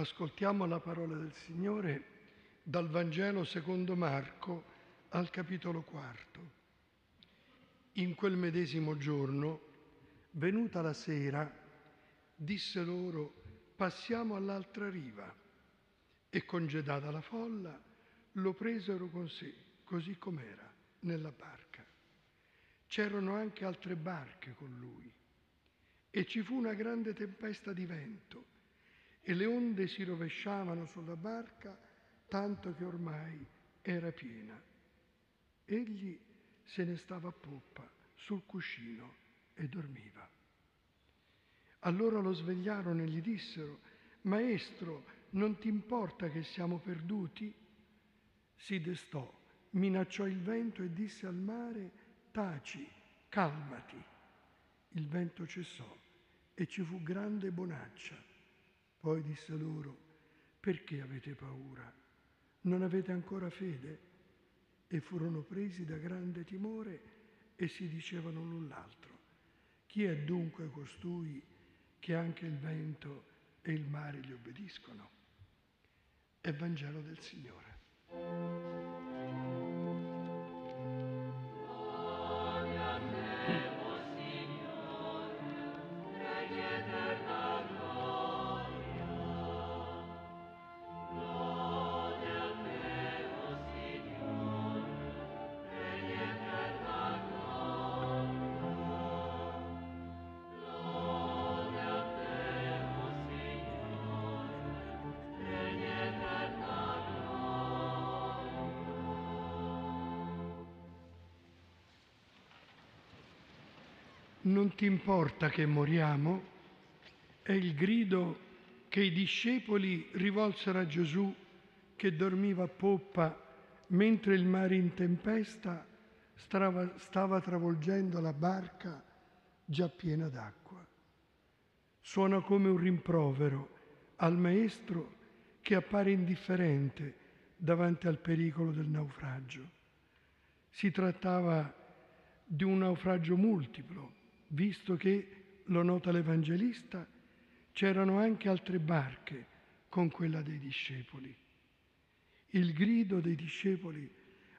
Ascoltiamo la parola del Signore dal Vangelo secondo Marco al capitolo quarto. In quel medesimo giorno, venuta la sera, disse loro, passiamo all'altra riva. E congedata la folla, lo presero con sé, così com'era, nella barca. C'erano anche altre barche con lui. E ci fu una grande tempesta di vento e le onde si rovesciavano sulla barca tanto che ormai era piena. Egli se ne stava a poppa sul cuscino e dormiva. Allora lo svegliarono e gli dissero, Maestro, non ti importa che siamo perduti? Si destò, minacciò il vento e disse al mare, Taci, calmati. Il vento cessò e ci fu grande bonaccia. Poi disse loro, perché avete paura? Non avete ancora fede? E furono presi da grande timore e si dicevano l'un l'altro, chi è dunque costui che anche il vento e il mare gli obbediscono? È Vangelo del Signore. Non ti importa che moriamo? È il grido che i discepoli rivolsero a Gesù che dormiva a poppa mentre il mare in tempesta stava, stava travolgendo la barca già piena d'acqua. Suona come un rimprovero al maestro che appare indifferente davanti al pericolo del naufragio. Si trattava di un naufragio multiplo, visto che, lo nota l'Evangelista, c'erano anche altre barche con quella dei discepoli. Il grido dei discepoli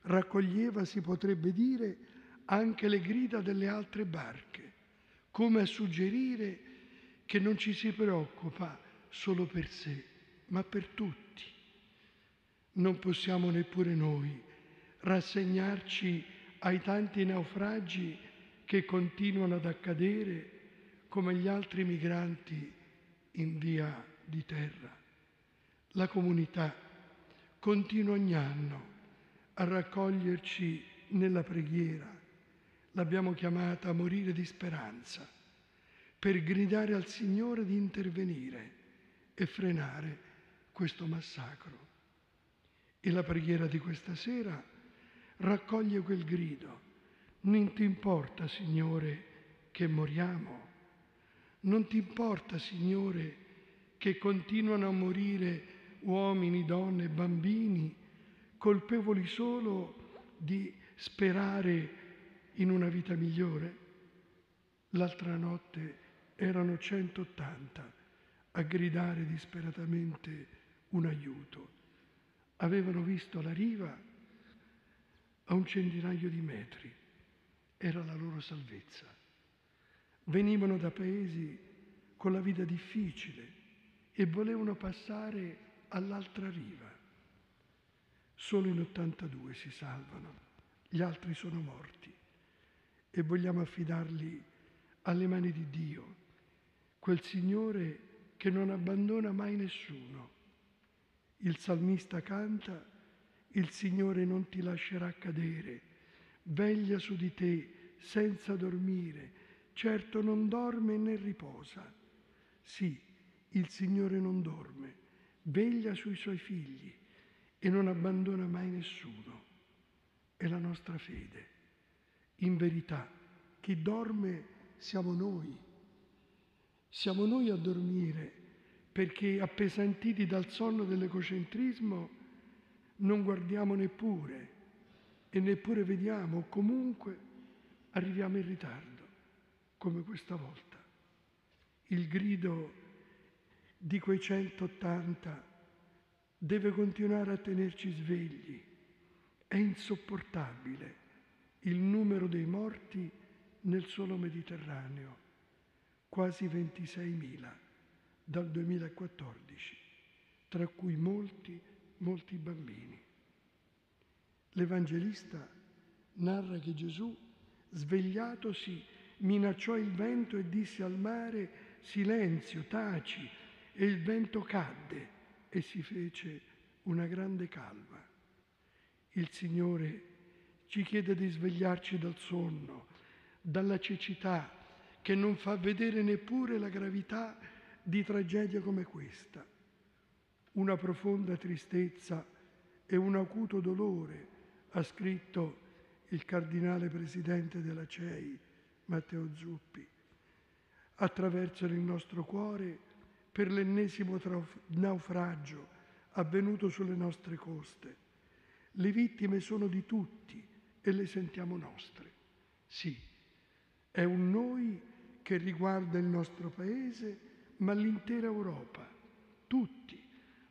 raccoglieva, si potrebbe dire, anche le grida delle altre barche, come a suggerire che non ci si preoccupa solo per sé, ma per tutti. Non possiamo neppure noi rassegnarci ai tanti naufragi che continuano ad accadere come gli altri migranti in via di terra. La comunità continua ogni anno a raccoglierci nella preghiera, l'abbiamo chiamata a morire di speranza, per gridare al Signore di intervenire e frenare questo massacro. E la preghiera di questa sera raccoglie quel grido non ti importa, Signore, che moriamo? Non ti importa, Signore, che continuano a morire uomini, donne, bambini, colpevoli solo di sperare in una vita migliore? L'altra notte erano 180 a gridare disperatamente un aiuto. Avevano visto la riva a un centinaio di metri era la loro salvezza. Venivano da paesi con la vita difficile e volevano passare all'altra riva. Solo in 82 si salvano, gli altri sono morti e vogliamo affidarli alle mani di Dio, quel Signore che non abbandona mai nessuno. Il salmista canta, il Signore non ti lascerà cadere veglia su di te senza dormire, certo non dorme né riposa. Sì, il Signore non dorme, veglia sui suoi figli e non abbandona mai nessuno. È la nostra fede. In verità, chi dorme siamo noi. Siamo noi a dormire perché appesantiti dal sonno dell'ecocentrismo non guardiamo neppure e neppure vediamo comunque arriviamo in ritardo, come questa volta. Il grido di quei 180 deve continuare a tenerci svegli. È insopportabile il numero dei morti nel solo Mediterraneo, quasi 26.000 dal 2014, tra cui molti, molti bambini. L'Evangelista narra che Gesù, svegliatosi, minacciò il vento e disse al mare silenzio, taci, e il vento cadde e si fece una grande calma. Il Signore ci chiede di svegliarci dal sonno, dalla cecità che non fa vedere neppure la gravità di tragedia come questa. Una profonda tristezza e un acuto dolore, ha scritto il cardinale presidente della CEI, Matteo Zuppi, attraversano il nostro cuore per l'ennesimo naufragio avvenuto sulle nostre coste. Le vittime sono di tutti e le sentiamo nostre. Sì, è un noi che riguarda il nostro Paese, ma l'intera Europa. Tutti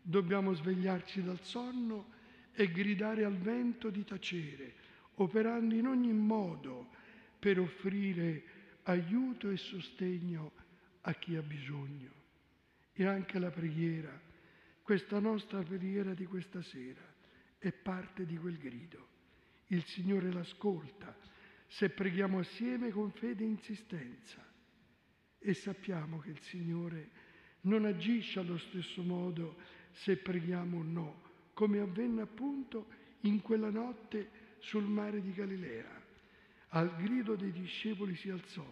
dobbiamo svegliarci dal sonno e gridare al vento di tacere, operando in ogni modo per offrire aiuto e sostegno a chi ha bisogno. E anche la preghiera, questa nostra preghiera di questa sera, è parte di quel grido. Il Signore l'ascolta se preghiamo assieme con fede e insistenza. E sappiamo che il Signore non agisce allo stesso modo se preghiamo o no, come avvenne appunto in quella notte sul mare di Galilea. Al grido dei discepoli si alzò,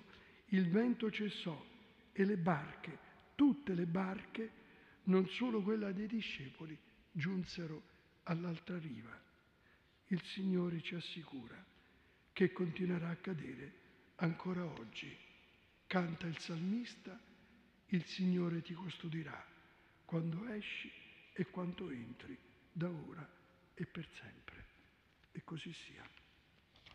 il vento cessò e le barche, tutte le barche, non solo quella dei discepoli, giunsero all'altra riva. Il Signore ci assicura che continuerà a accadere ancora oggi. Canta il salmista, il Signore ti custodirà quando esci e quando entri, da ora e per sempre. E così sia.